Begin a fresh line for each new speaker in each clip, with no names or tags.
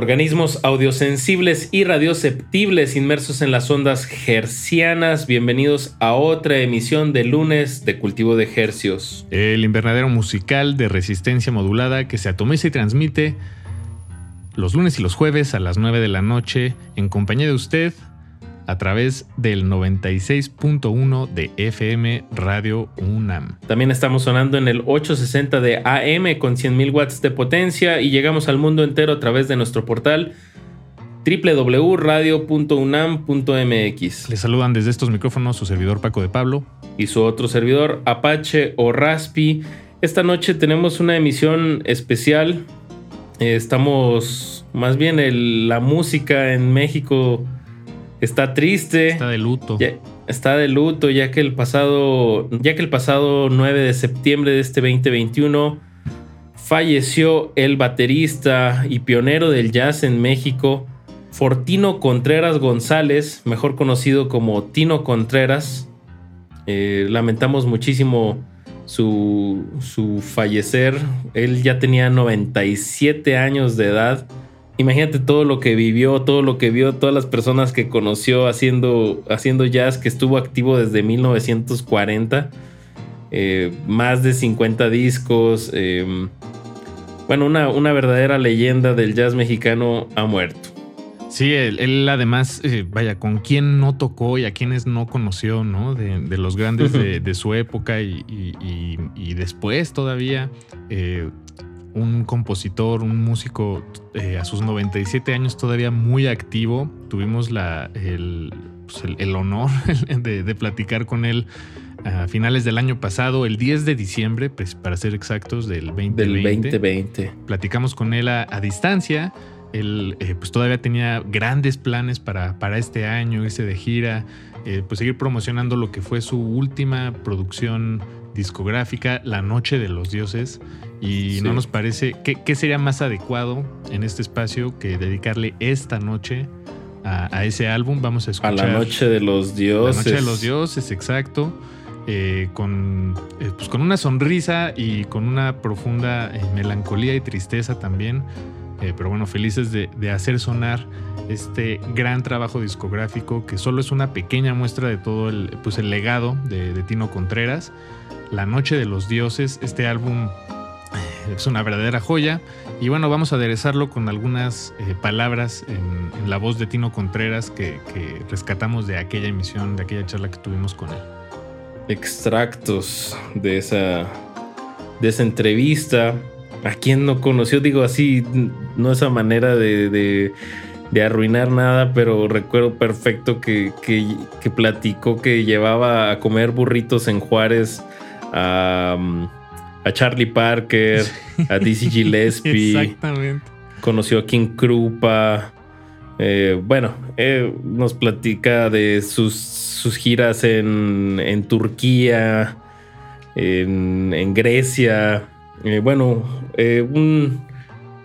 Organismos audiosensibles y radioceptibles inmersos en las ondas hercianas. Bienvenidos a otra emisión de lunes de Cultivo de Hercios.
El invernadero musical de resistencia modulada que se atomiza y transmite los lunes y los jueves a las 9 de la noche en compañía de usted, a través del 96.1 de FM Radio UNAM.
También estamos sonando en el 860 de AM con 100.000 watts de potencia y llegamos al mundo entero a través de nuestro portal www.radio.unam.mx.
Les saludan desde estos micrófonos su servidor Paco de Pablo
y su otro servidor Apache o Raspi. Esta noche tenemos una emisión especial. Estamos, más bien, la música en México está triste.
Está de luto.
está de luto ya que el pasado ya que el pasado 9 de septiembre de este 2021 falleció el baterista y pionero del jazz en México, Fortino Contreras González, mejor conocido como Tino Contreras. Eh, lamentamos muchísimo su, su fallecer. Él ya tenía 97 años de edad imagínate todo lo que vivió, todo lo que vio, todas las personas que conoció haciendo, haciendo jazz, que estuvo activo desde 1940. Eh, más de 50 discos. Eh, bueno, una, verdadera leyenda del jazz mexicano ha muerto.
Sí, él, además, eh, vaya, con quién no tocó y a quienes no conoció, ¿no? De, los grandes de, su época y, y, después todavía un compositor, un músico eh, a sus 97 años todavía muy activo. Tuvimos la, el, pues, honor de, platicar con él a finales del año pasado, el 10 de diciembre, pues, para ser exactos, del 2020.
Del 2020.
Platicamos con él a, distancia. Él eh, pues todavía tenía grandes planes para, para este año, ese de gira, eh, pues seguir promocionando lo que fue su última producción discográfica, La Noche de los Dioses. Y no nos parece, ¿qué, sería más adecuado en este espacio que dedicarle esta noche a, ese álbum? Vamos a escuchar.
A la Noche de los Dioses.
La Noche de los Dioses, exacto. Eh, con, eh, pues con una sonrisa y con una profunda eh, melancolía y tristeza también. Pero bueno, felices de, hacer sonar este gran trabajo discográfico que solo es una pequeña muestra de todo el, pues el legado de, Tino Contreras. La Noche de los Dioses, este álbum eh, es una verdadera joya. Y bueno, vamos a aderezarlo con algunas eh, palabras en, la voz de Tino Contreras que, rescatamos de aquella emisión, de aquella charla que tuvimos con él.
Extractos de esa, de esa entrevista. ¿A quien no conoció? Digo así, no esa manera de, de, arruinar nada, pero recuerdo perfecto que, que, que platicó que llevaba a comer burritos en Juárez a, a Charlie Parker, a Dizzy Gillespie.
Exactamente.
Conoció a King Krupa. Eh, bueno, eh, nos platica de sus, sus giras en, en Turquía, en, Grecia. Eh, bueno, un,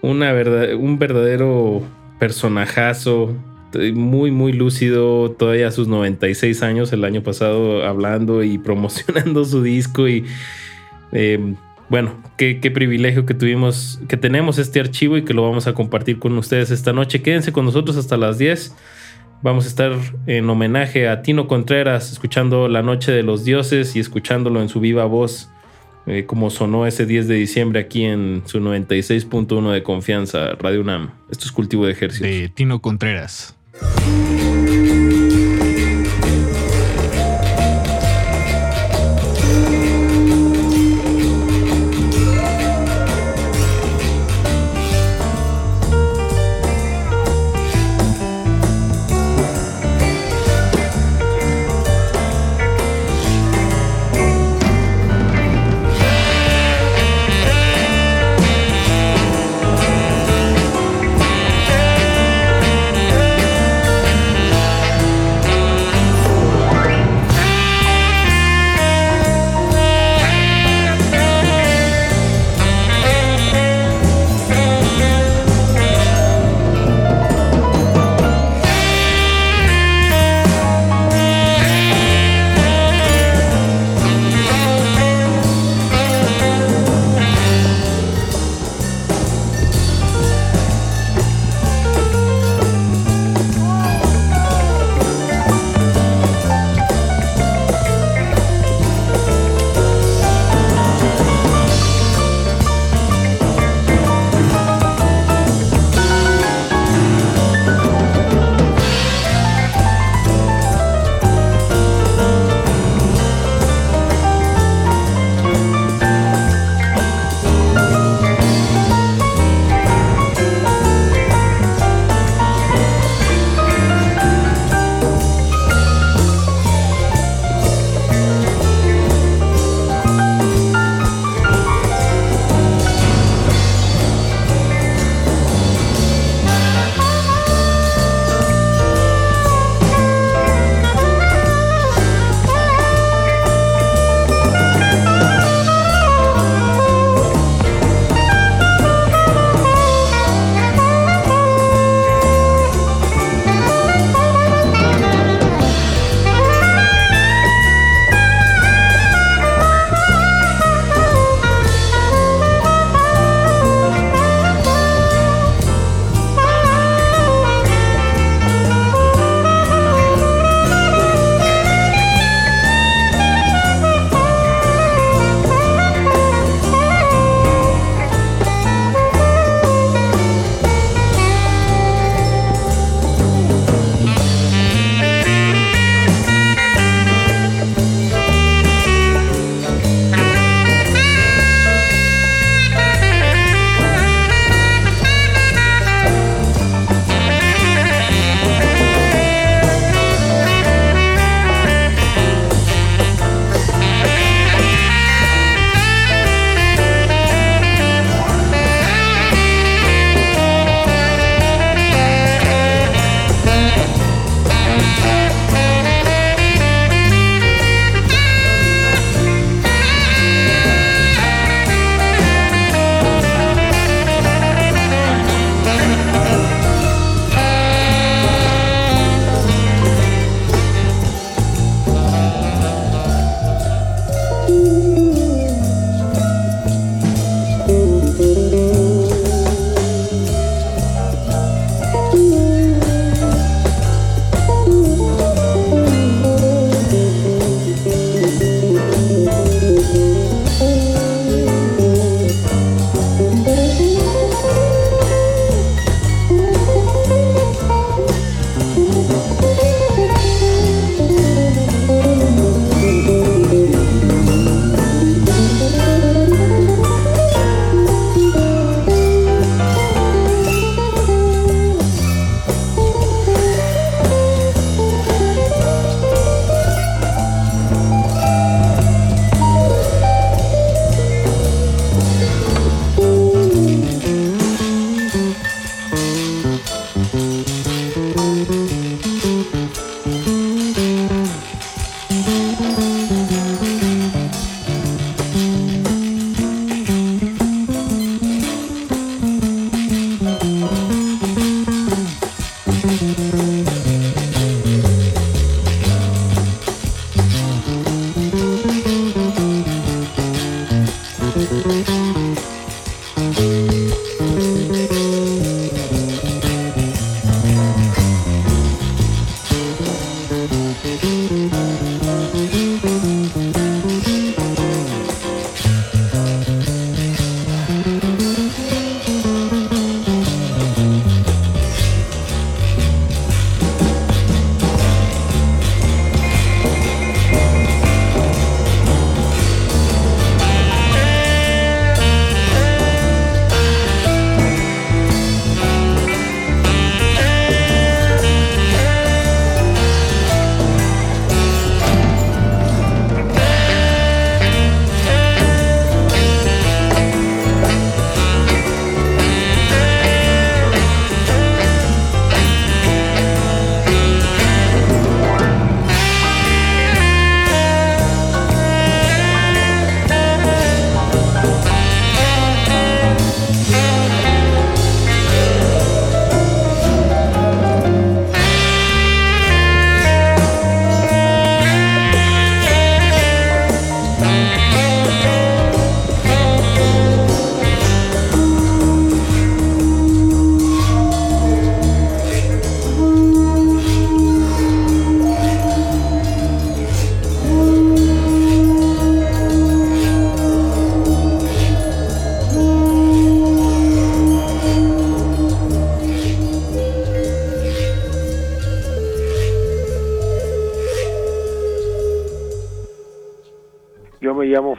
una verdad, un verdadero personajazo muy, muy lúcido, todavía a sus 96 años, el año pasado, hablando y promocionando su disco. Y eh, bueno, qué, privilegio que tuvimos, que tenemos este archivo y que lo vamos a compartir con ustedes esta noche. Quédense con nosotros hasta las 10. Vamos a estar en homenaje a Tino Contreras, escuchando La Noche de los Dioses y escuchándolo en su viva voz, eh, como sonó ese 10 de diciembre aquí en su 96.1 de confianza, Radio UNAM. Esto es Cultivo de Ejército.
De Tino Contreras.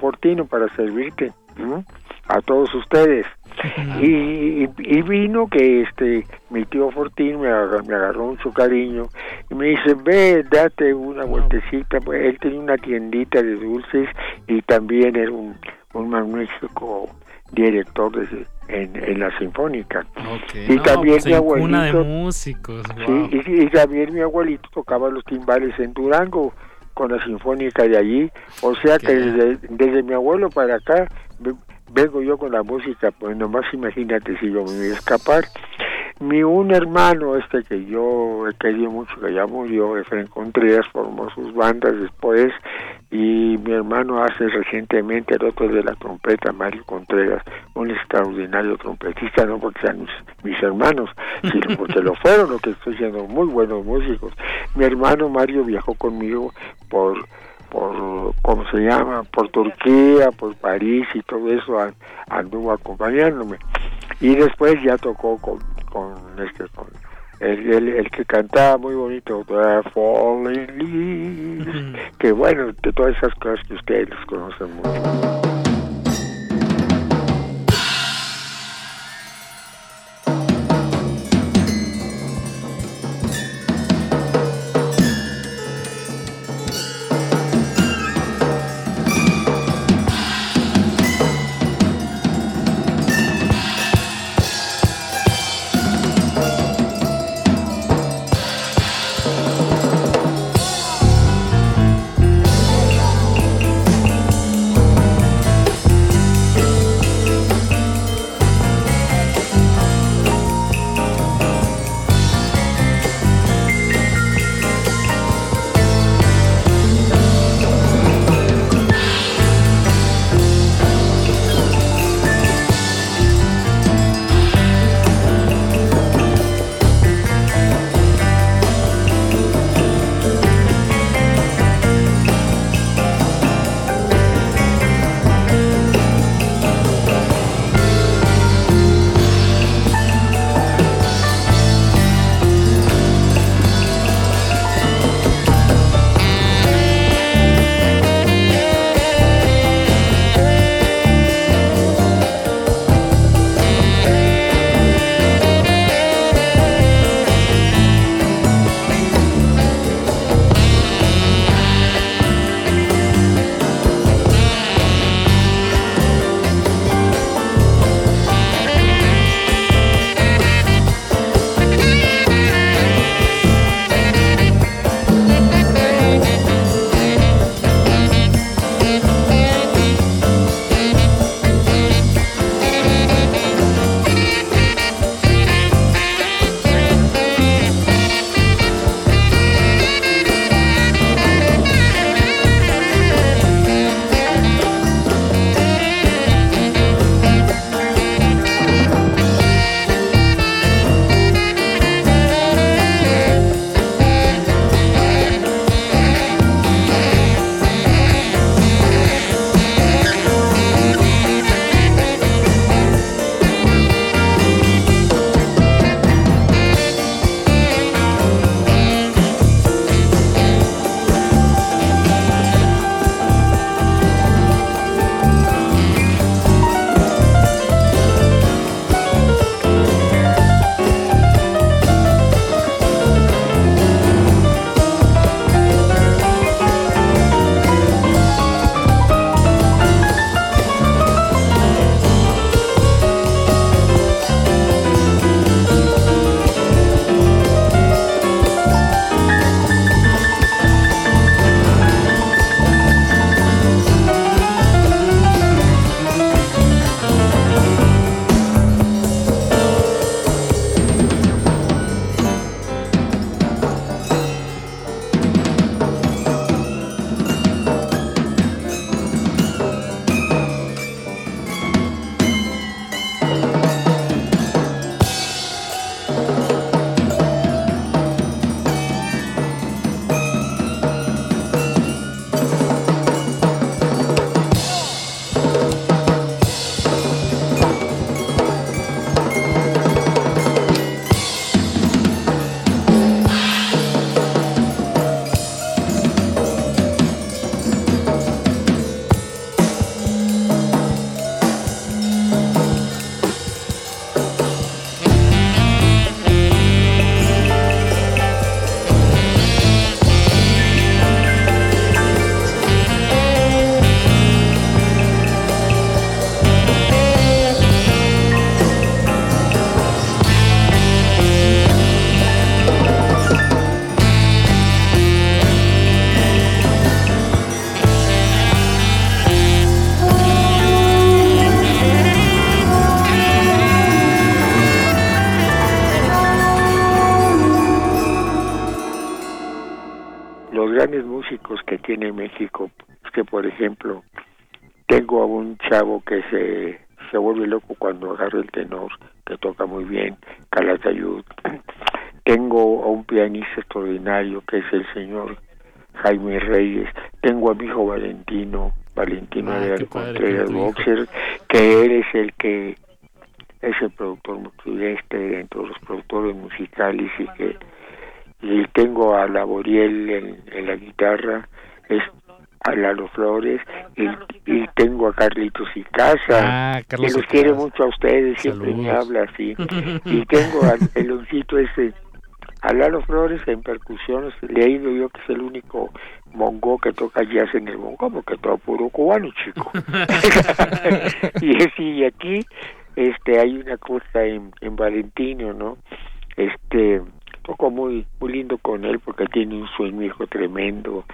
Fortino para servirte a todos ustedes. Y, y, vino que este mi tío Fortín me agarró, me agarró mucho cariño y me dice ve date una vueltecita pues él tenía una tiendita de dulces y también era un, un magnífico director de, en, en la sinfónica. Y también
pues
mi abuelito
una de músicos wow.
sí, y, y también mi abuelito tocaba los timbales en Durango con la sinfónica de allí o sea que desde, desde mi abuelo para acá vengo yo con la música, pues nomás imagínate si yo me voy a escapar. Mi un hermano, este que yo he querido mucho, que ya murió, Efraín Contreras, formó sus bandas después, y mi hermano hace recientemente el otro de la trompeta, Mario Contreras, un extraordinario trompetista, no porque sean mis, mis hermanos, sino porque lo fueron, lo que estoy siendo muy buenos músicos. Mi hermano Mario viajó conmigo por por, ¿cómo se llama? Por Turquía, por París y todo eso anduvo acompañándome. Y después ya tocó con, con este, con el, el, el que cantaba muy bonito, Falling Leaves, que bueno, de todas esas cosas que ustedes conocen mucho. Tiene México, es que por ejemplo, tengo a un chavo que se, se vuelve loco cuando agarra el tenor, que toca muy bien, Calatayud. Tengo a un pianista extraordinario que es el señor Jaime Reyes. Tengo a mi hijo Valentino, Valentino ah, de Contreras Boxer, que él es el que es el productor este dentro de los productores musicales y que y tengo a Laboriel en, en la guitarra, es a Lalo Flores y, y, tengo a Carlitos y Casa. Ah, que los quiere mucho a ustedes siempre me habla así. Y tengo al peloncito ese a Lalo Flores en percusiones le he ido yo que es el único mongo que toca jazz en el mongo porque todo puro cubano chico. Y y aquí este hay una cosa en, en Valentino no este poco muy muy lindo con él porque tiene un sueño hijo tremendo.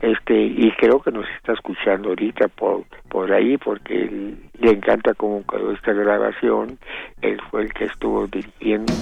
Este y creo que nos está escuchando ahorita por por ahí porque le encanta cómo quedó esta grabación. Él fue el que estuvo dirigiendo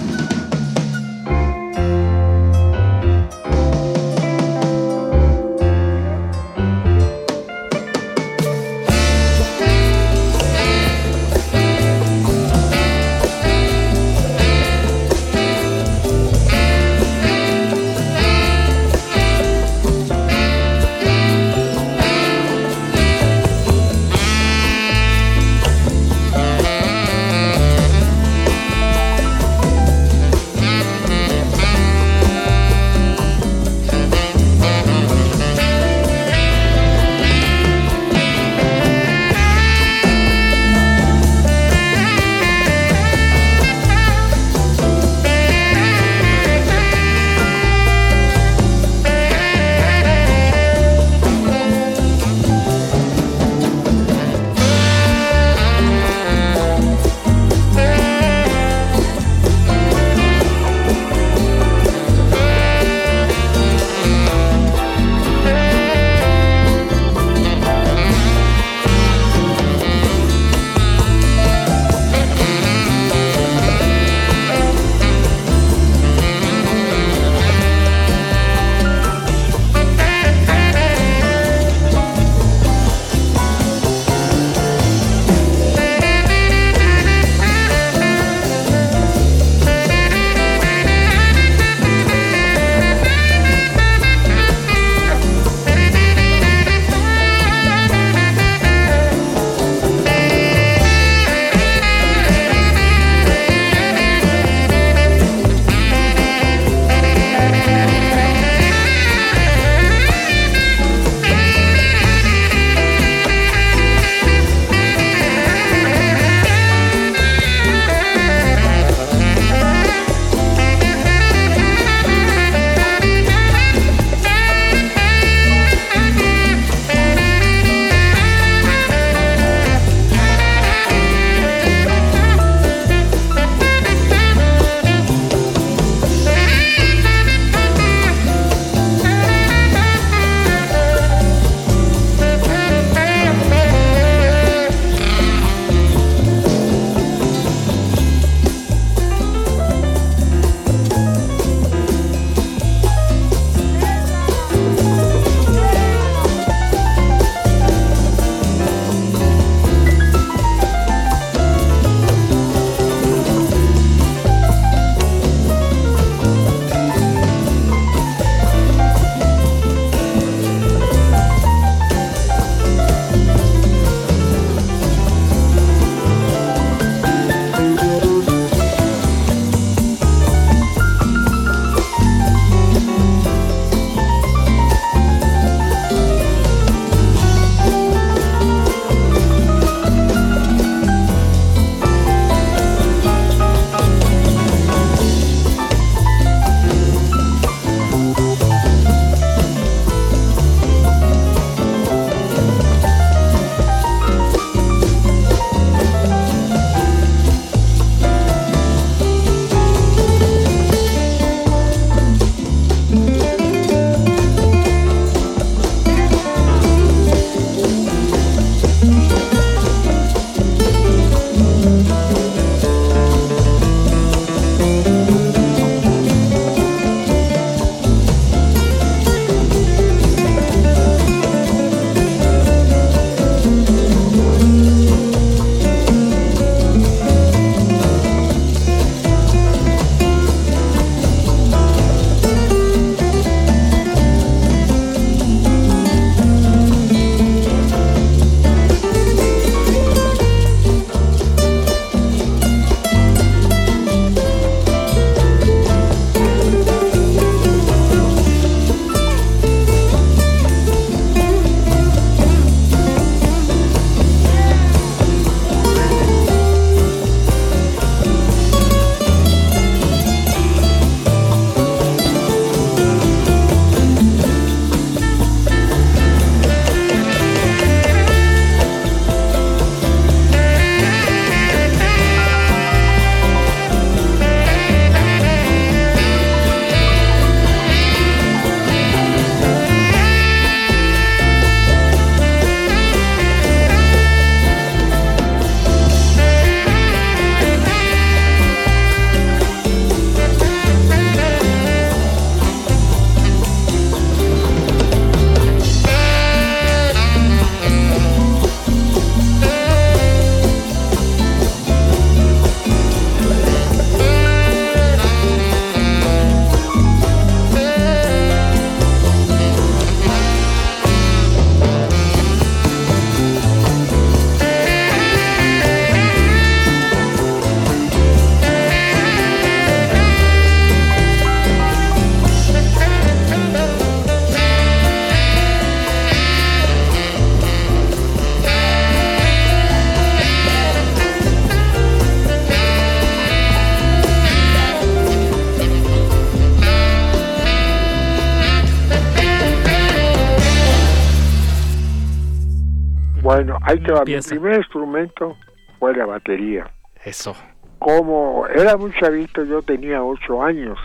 ahí te va. Mi primer instrumento fue la batería.
Eso.
Como era muy chavito, yo tenía ocho años.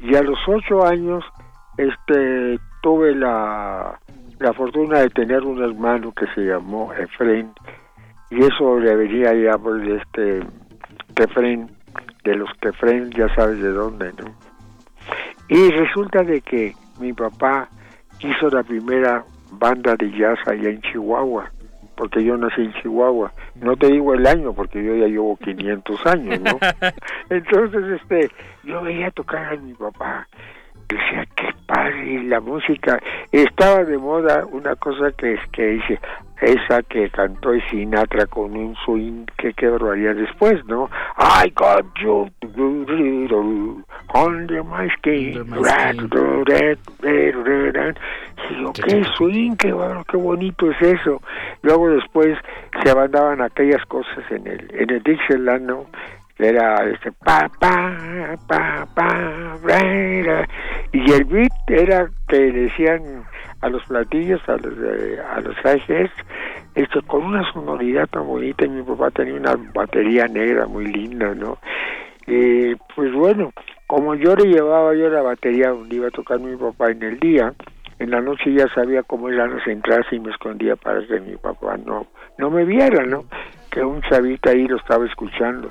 Y a los ocho años, este, tuve la, la fortuna de tener un hermano que se llamó Efren. Y eso le venía ya por este, Efren, de los Efren, ya sabes de dónde, ¿no? Y resulta de que mi papá hizo la primera banda de jazz allá en Chihuahua, porque yo nací en Chihuahua. No te digo el año, porque yo ya llevo 500 años, ¿no? Entonces, este, yo veía tocar a mi papá decía qué padre y la música estaba de moda una cosa que es que dice esa que cantó Sinatra con un swing que qué barbaridad después no I got you under my skin y yo qué swing qué, qué bonito es eso luego después se mandaban aquellas cosas en el en el Dixieland no era este pa pa pa pa y el beat era que decían a los platillos a los a los trajes esto con una sonoridad tan bonita y mi papá tenía una batería negra muy linda no y pues bueno como yo le llevaba yo la batería donde iba a tocar mi papá en el día en la noche ya sabía cómo eran las entradas y me escondía para que mi papá no no me viera no que un chavito ahí lo estaba escuchando.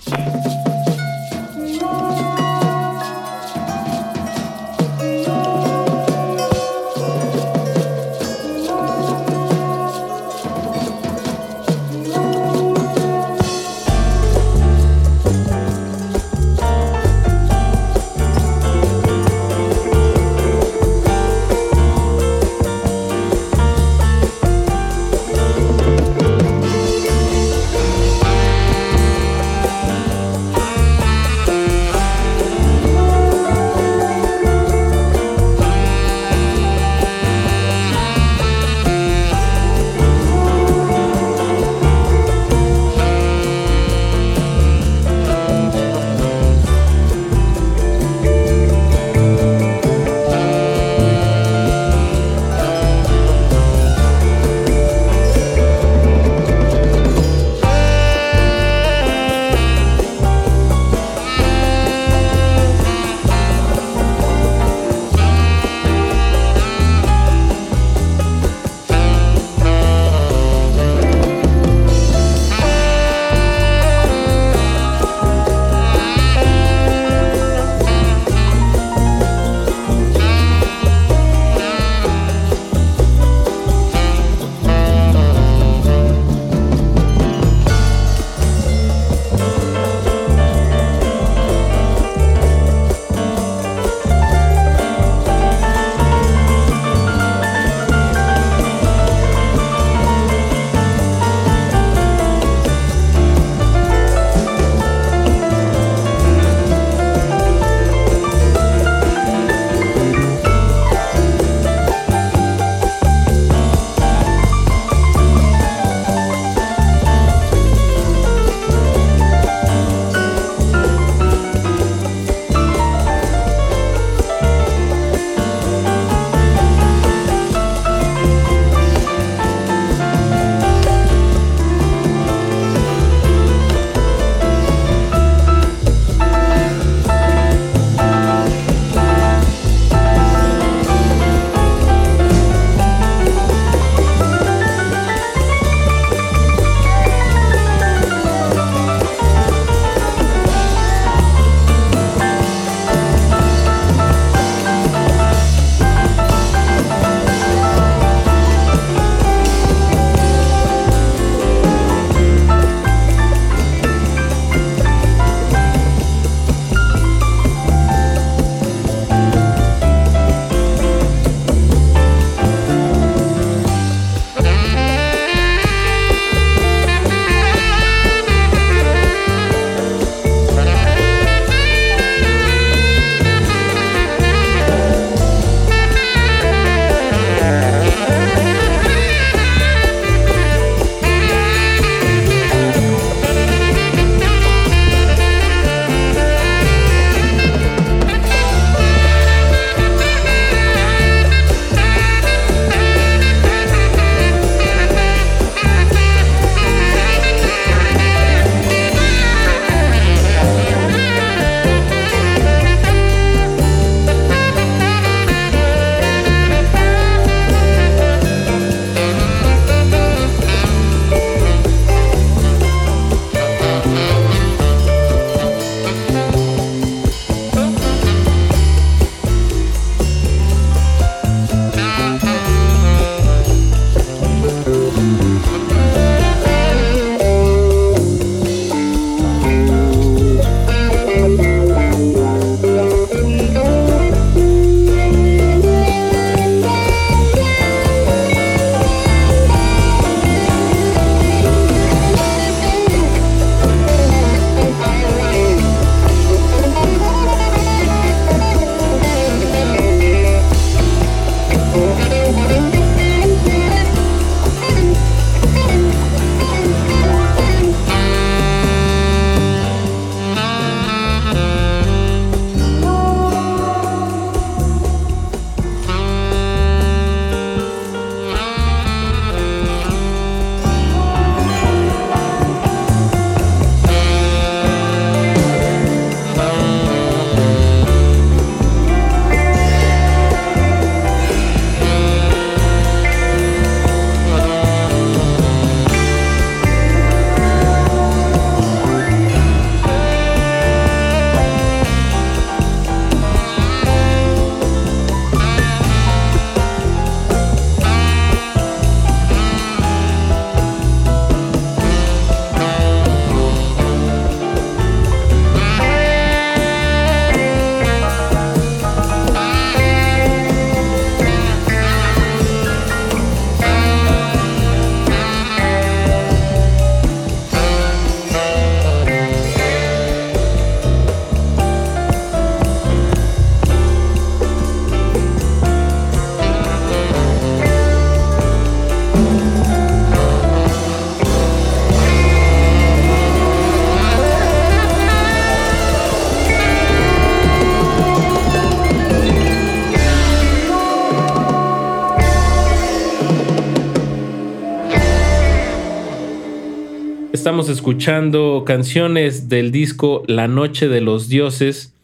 Escuchando canciones del disco La Noche de los Dioses,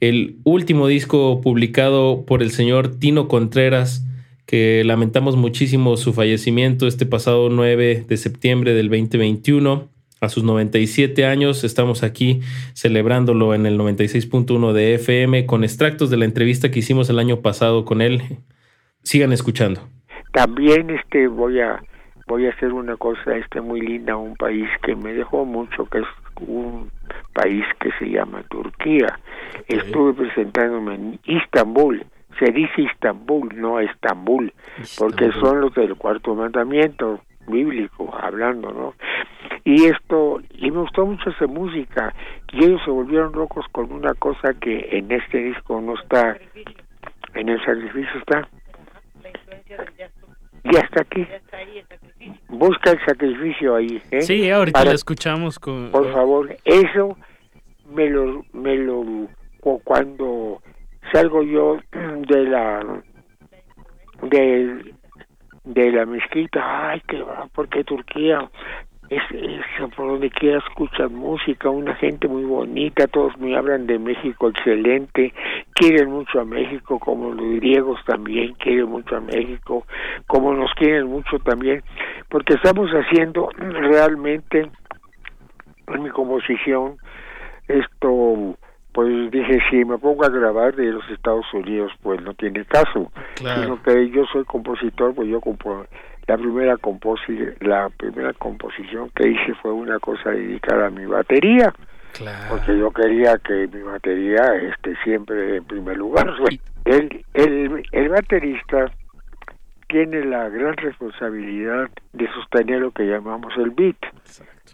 el último disco publicado por el señor Tino Contreras, que lamentamos muchísimo su fallecimiento este pasado 9 de septiembre del 2021. A sus 97 años estamos aquí celebrándolo en el 96.1 de FM con extractos de la entrevista que hicimos el año pasado con él. Sigan escuchando.
También este voy a voy a hacer una cosa este muy linda, un país que me dejó mucho, que es un país que se llama Turquía. Estuve presentándome en Istambul. Se dice Istambul, no Estambul, porque son los del cuarto mandamiento bíblico hablando, ¿no? Y esto, y me gustó mucho esa música, y ellos se volvieron locos con una cosa que en este disco no está, en el sacrificio está. Ya está aquí. Busca el sacrificio ahí. ¿eh?
Sí, ahorita lo escuchamos con...
Por favor, eso me lo, me lo, cuando salgo yo de la, de, de la mezquita, ay, que va, porque Turquía es, es, por donde quiera escuchan música, una gente muy bonita, todos me hablan de México excelente, quieren mucho a México, como los griegos también quieren mucho a México, como nos quieren mucho también, porque estamos haciendo realmente en mi composición esto pues dije si me pongo a grabar de los Estados Unidos pues no tiene caso sino que yo soy compositor pues yo compo la primera composi la primera composición que hice fue una cosa dedicada a mi batería porque yo quería que mi batería esté siempre en primer lugar. El, el, el baterista tiene la gran responsabilidad de sostener lo que llamamos el beat.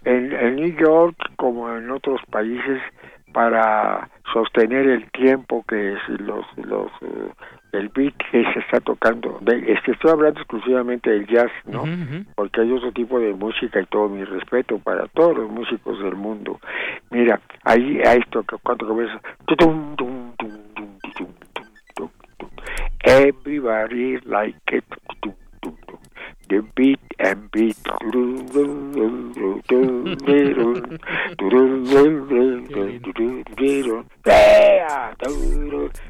En, en New York como en otros países para sostener el tiempo que es los los eh, el beat que se está tocando. De, este, estoy hablando exclusivamente del jazz no porque hay otro tipo de música y todo mi respeto para todos los músicos del mundo. Mira ahí a esto que cuando comienza everybody like it the beat and beat.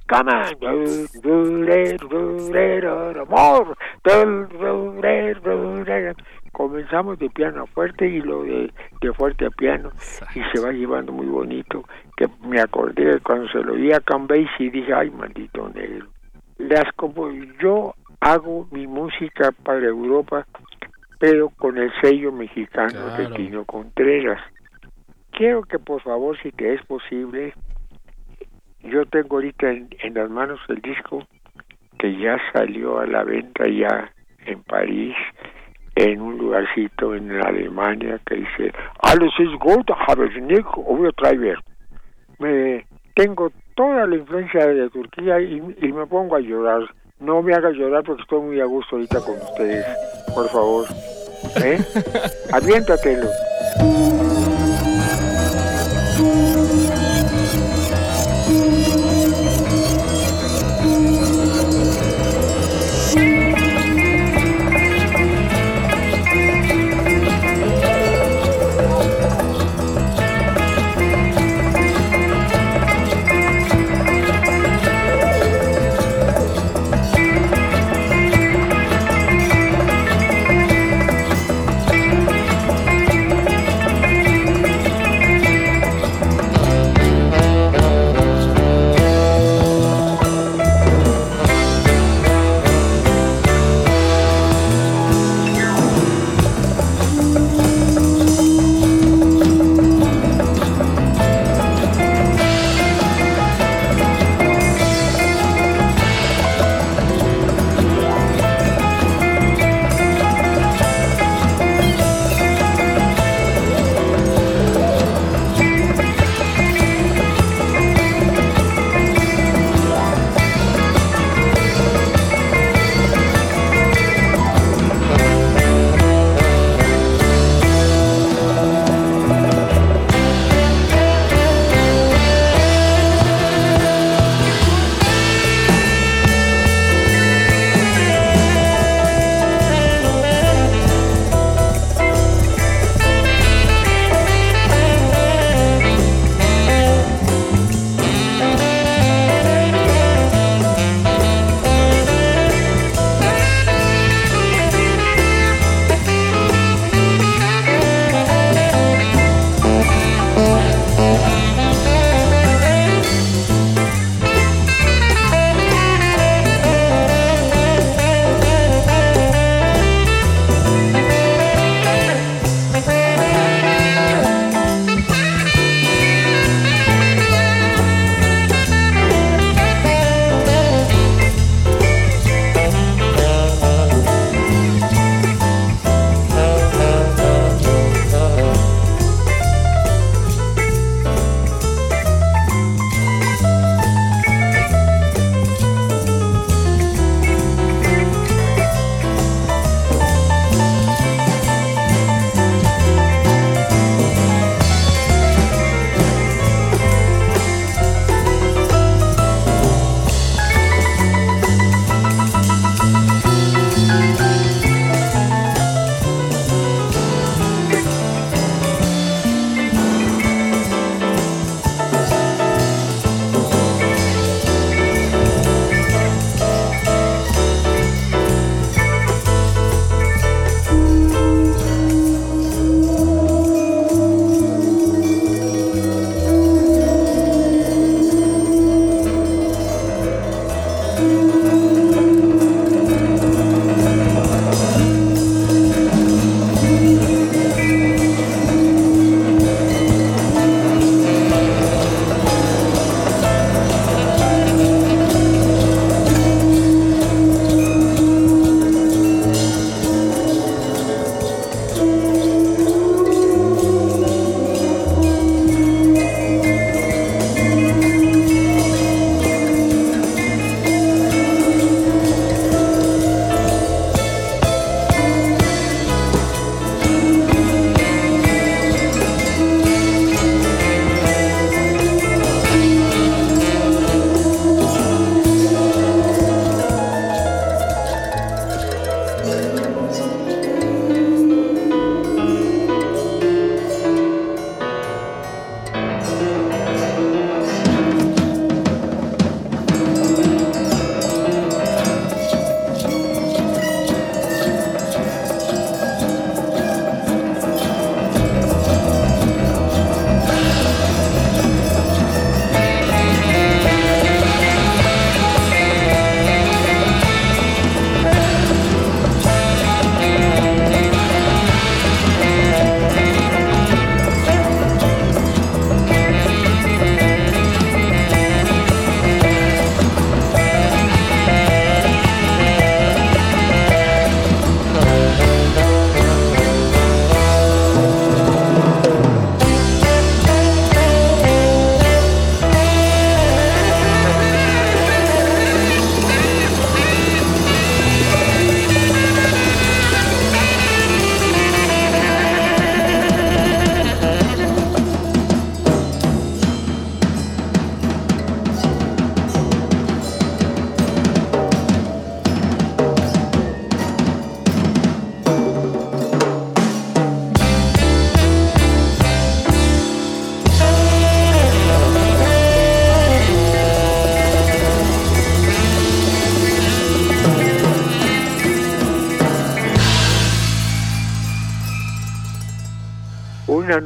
Come on. Comenzamos de piano fuerte y lo de, de fuerte a piano y se va llevando muy bonito. Que me acordé cuando se lo oí a Cambase y dije, ay, maldito negro. Las como yo hago mi música para Europa, pero con el sello mexicano de Tino Contreras. Quiero que por favor, si te es posible, yo tengo ahorita en, las manos el disco que ya salió a la venta ya en París, en un lugarcito en Alemania que dice Alles ist gut, habe ich nicht Me tengo toda la influencia de Turquía y me pongo a llorar no me hagas llorar porque estoy muy a gusto ahorita con ustedes. Por favor. ¿Eh? Aviéntatelo.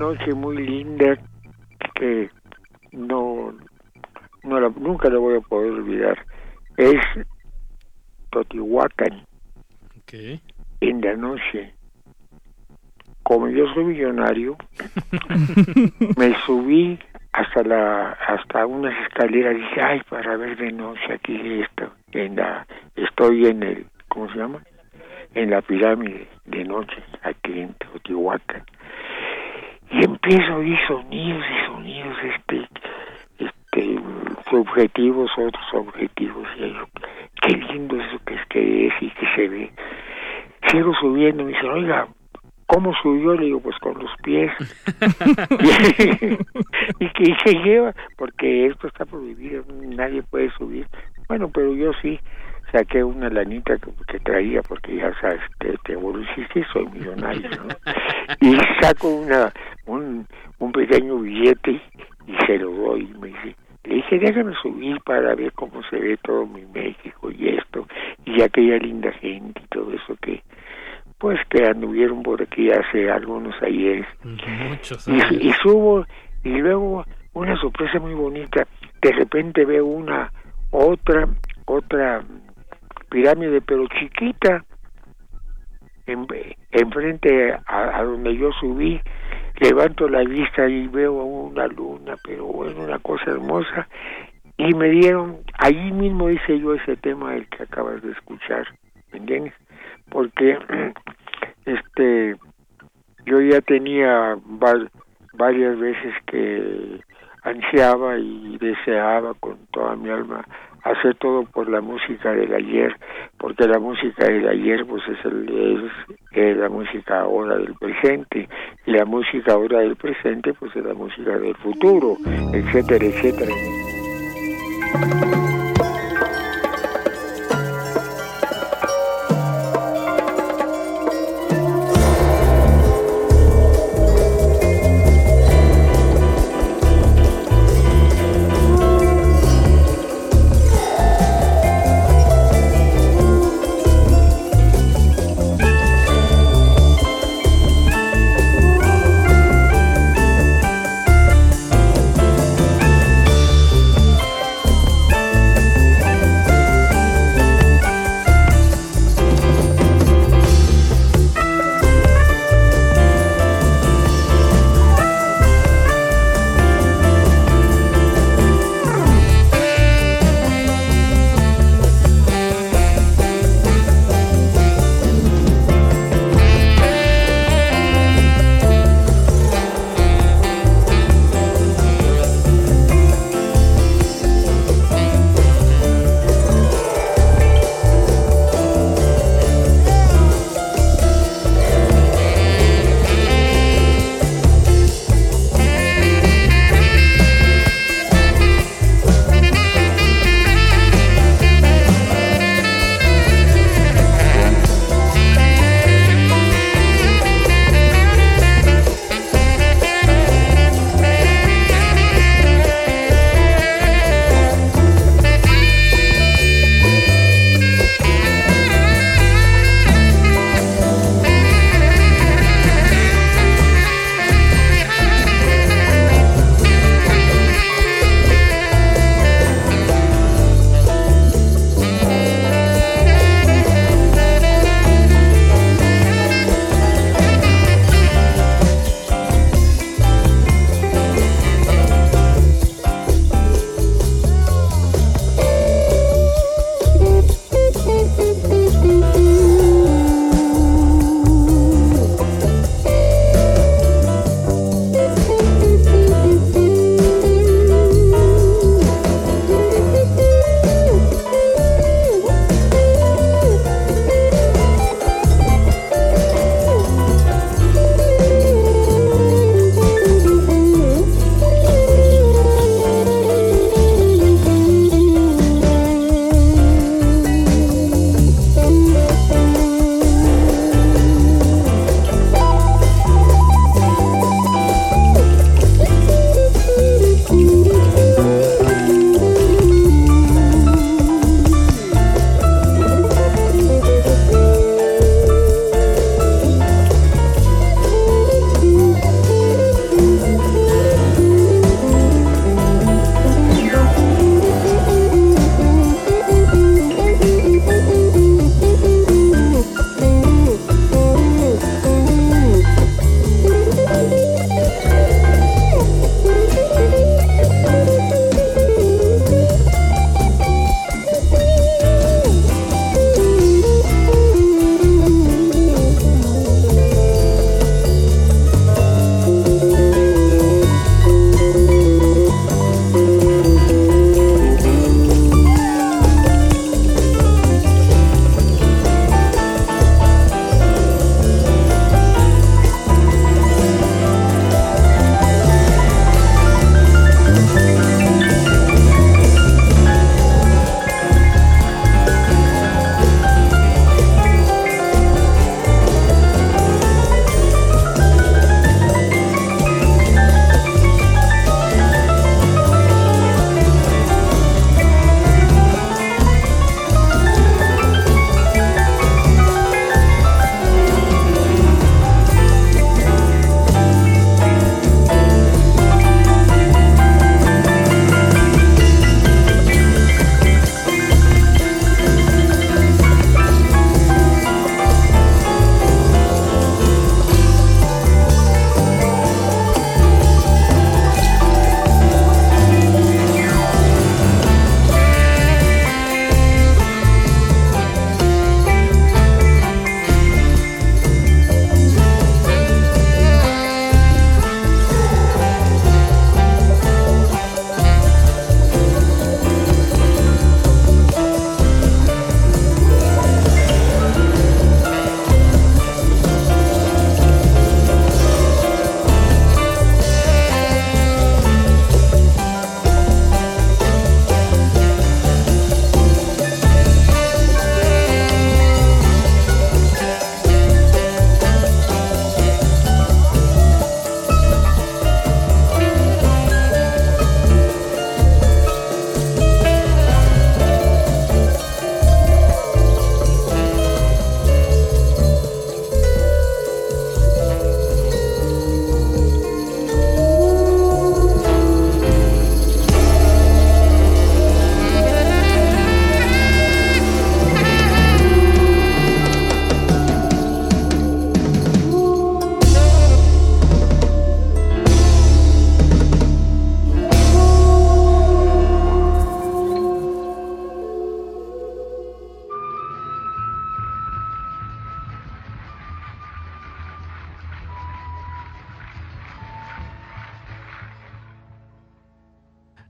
Noche muy linda que no, no la, nunca la voy a poder olvidar. Es Totihuacán.
Okay.
En la noche, como yo soy millonario, me subí hasta la hasta unas escaleras y dije, ay, para ver de noche aquí esto, en la, estoy en el, ¿cómo se llama? En la pirámide de noche, aquí en Teotihuacán. Y empiezo a oír sonidos y sonidos, este, este, objetivos, otros objetivos, y yo, qué lindo eso que es que es y que se ve. Sigo subiendo, me dice, oiga, ¿Cómo subió? Le digo, pues con los pies. y que se lleva, porque esto está prohibido, nadie puede subir. Bueno, pero yo sí saqué una lanita que, traía, porque ya sabes, te, te evolucionaste, soy millonario, ¿no? Y saco una, un, un pequeño billete y se lo doy. Y me dice, le dije, déjame subir para ver cómo se ve todo mi México y esto, y aquella linda gente y todo eso que pues que anduvieron por aquí hace algunos ayeres.
Muchos
y, y, subo y luego una sorpresa muy bonita, de repente veo una otra otra pirámide pero chiquita en, enfrente a, a donde yo subí levanto la vista y veo una luna pero bueno una cosa hermosa y me dieron allí mismo hice yo ese tema el que acabas de escuchar ¿me entiendes? Porque este yo ya tenía varias veces que ansiaba y deseaba con toda mi alma hacer todo por la música del ayer, porque la música del ayer pues es, el, es, la música ahora del presente, y la música ahora del presente pues es la música del futuro, etcétera, etcétera.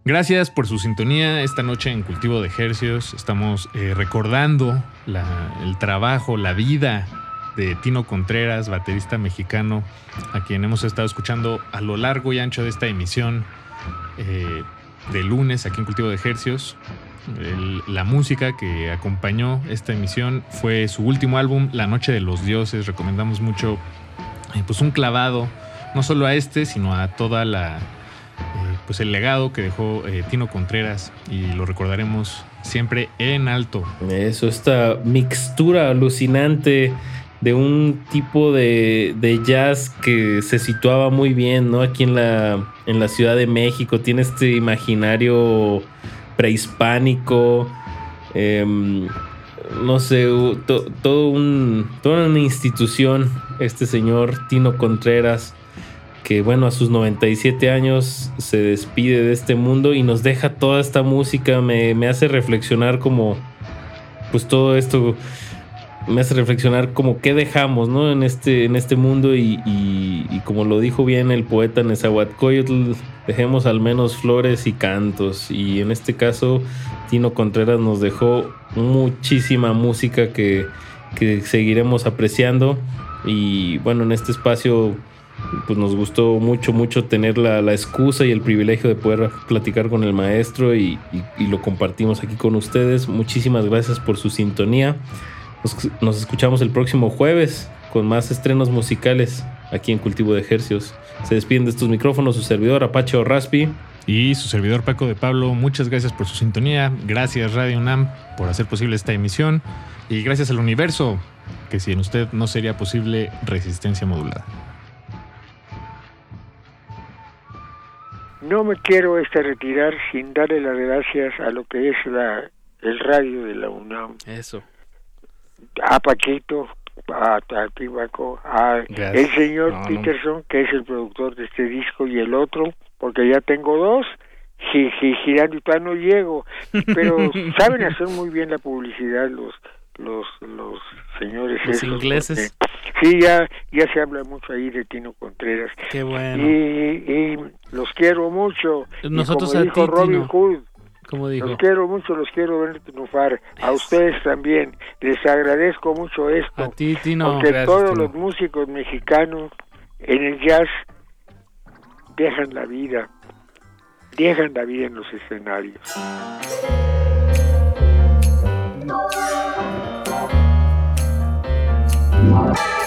Gracias por su sintonía esta noche en Cultivo de Ejercios. Estamos eh, recordando el trabajo, la vida de Tino Contreras, baterista mexicano, a quien hemos estado escuchando a lo largo y ancho de esta emisión eh, de lunes aquí en Cultivo de Ejercios. El- la música que acompañó esta emisión fue su último álbum, La Noche de los Dioses. Recomendamos mucho eh, pues un clavado, no solo a este, sino a toda la pues el legado que dejó eh, Tino Contreras y lo recordaremos siempre en alto.
Eso, esta mixtura alucinante de un tipo de, de jazz que se situaba muy bien, ¿no? Aquí en la, en la Ciudad de México. Tiene este imaginario prehispánico. em, no sé, todo un, toda una institución, este señor Tino Contreras, que bueno, a sus 97 años se despide de este mundo y nos deja toda esta música, me, me hace reflexionar como, pues todo esto me hace reflexionar como qué dejamos, ¿no? En este, en este mundo y, y- como lo dijo bien el poeta Nezahualcóyotl, dejemos al menos flores y cantos y en este caso Tino Contreras nos dejó muchísima música que, que seguiremos apreciando y bueno, en este espacio pues nos gustó mucho, mucho tener la, la excusa y el privilegio de poder platicar con el maestro y, lo compartimos aquí con ustedes. Muchísimas gracias por su sintonía. Nos, escuchamos el próximo jueves con más estrenos musicales aquí en Cultivo de Ejercios. Se despiden de estos micrófonos su servidor Apache o Raspi.
Y su servidor Paco de Pablo, muchas gracias por su sintonía. Gracias Radio UNAM por hacer posible esta emisión. Y gracias al universo, que sin usted no sería posible resistencia modulada.
No me quiero este retirar sin darle las gracias a lo que es la el radio de la UNAM,
Eso.
a Pachito, a, a Tibaco, a
Gracias.
el señor
No, no.
Peterson, que es el productor de este disco, y el otro, porque ya tengo dos, gi- girando y todavía no llego, pero saben hacer muy bien la publicidad los los los señores
Los
esos,
ingleses.
porque- sí ya ya se habla mucho ahí de Tino Contreras
Qué bueno.
y, y los quiero mucho Y
Nosotros
como
a
dijo
ti,
Robin
Tino.
Hood
Como dijo.
los quiero mucho, los quiero ver triunfar. A ustedes también. Les agradezco mucho
A
esto.
ti, Tino.
porque
Gracias,
todos
Tino.
los músicos mexicanos en el jazz dejan la vida. Dejan la vida en los escenarios.
Bye.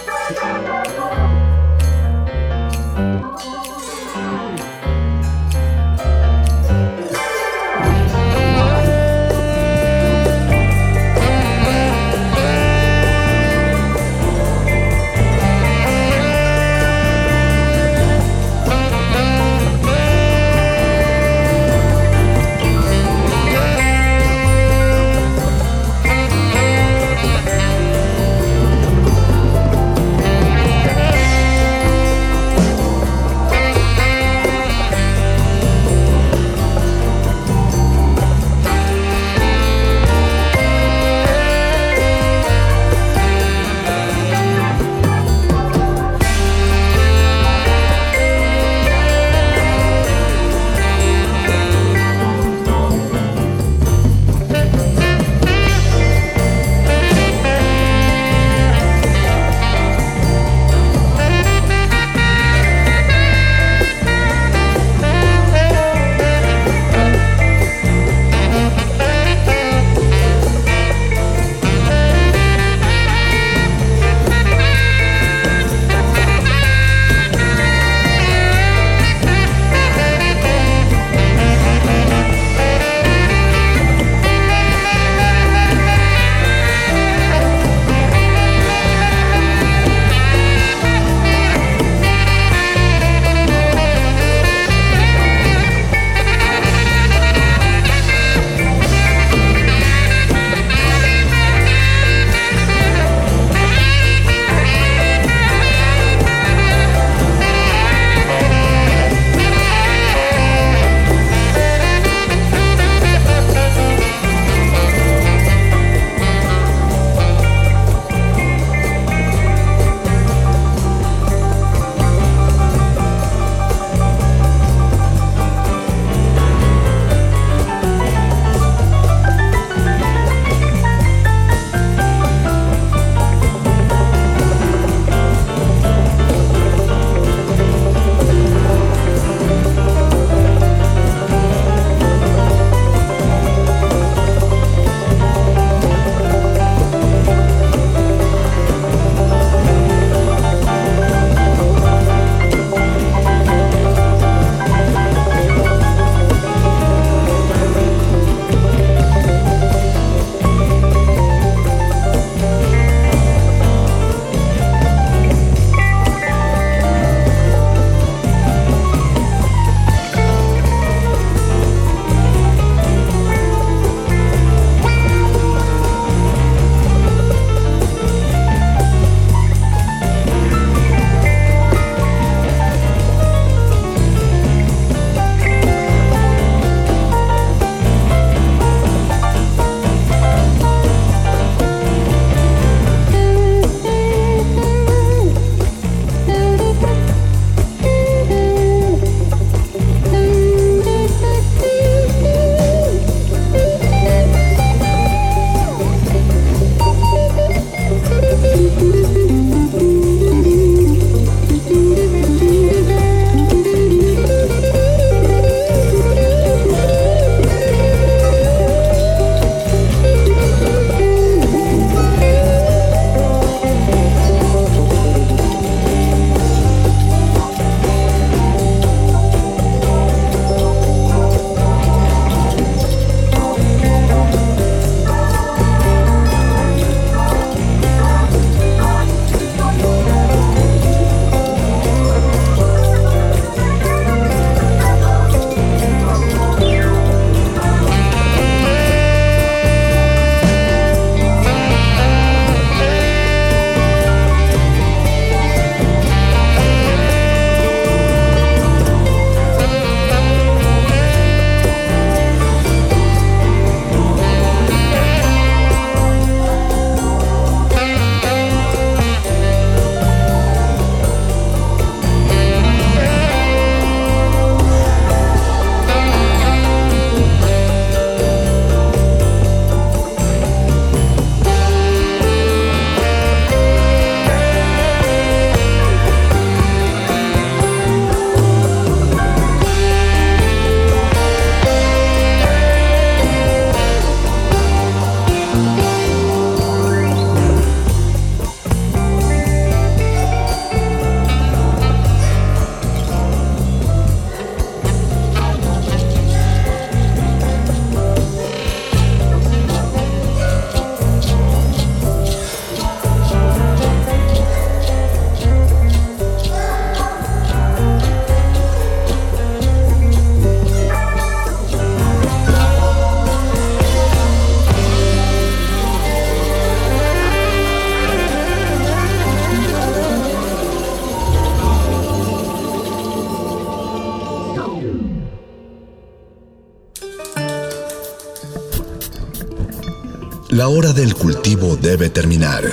La hora del cultivo debe terminar.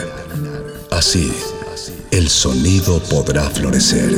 Así, el sonido podrá florecer.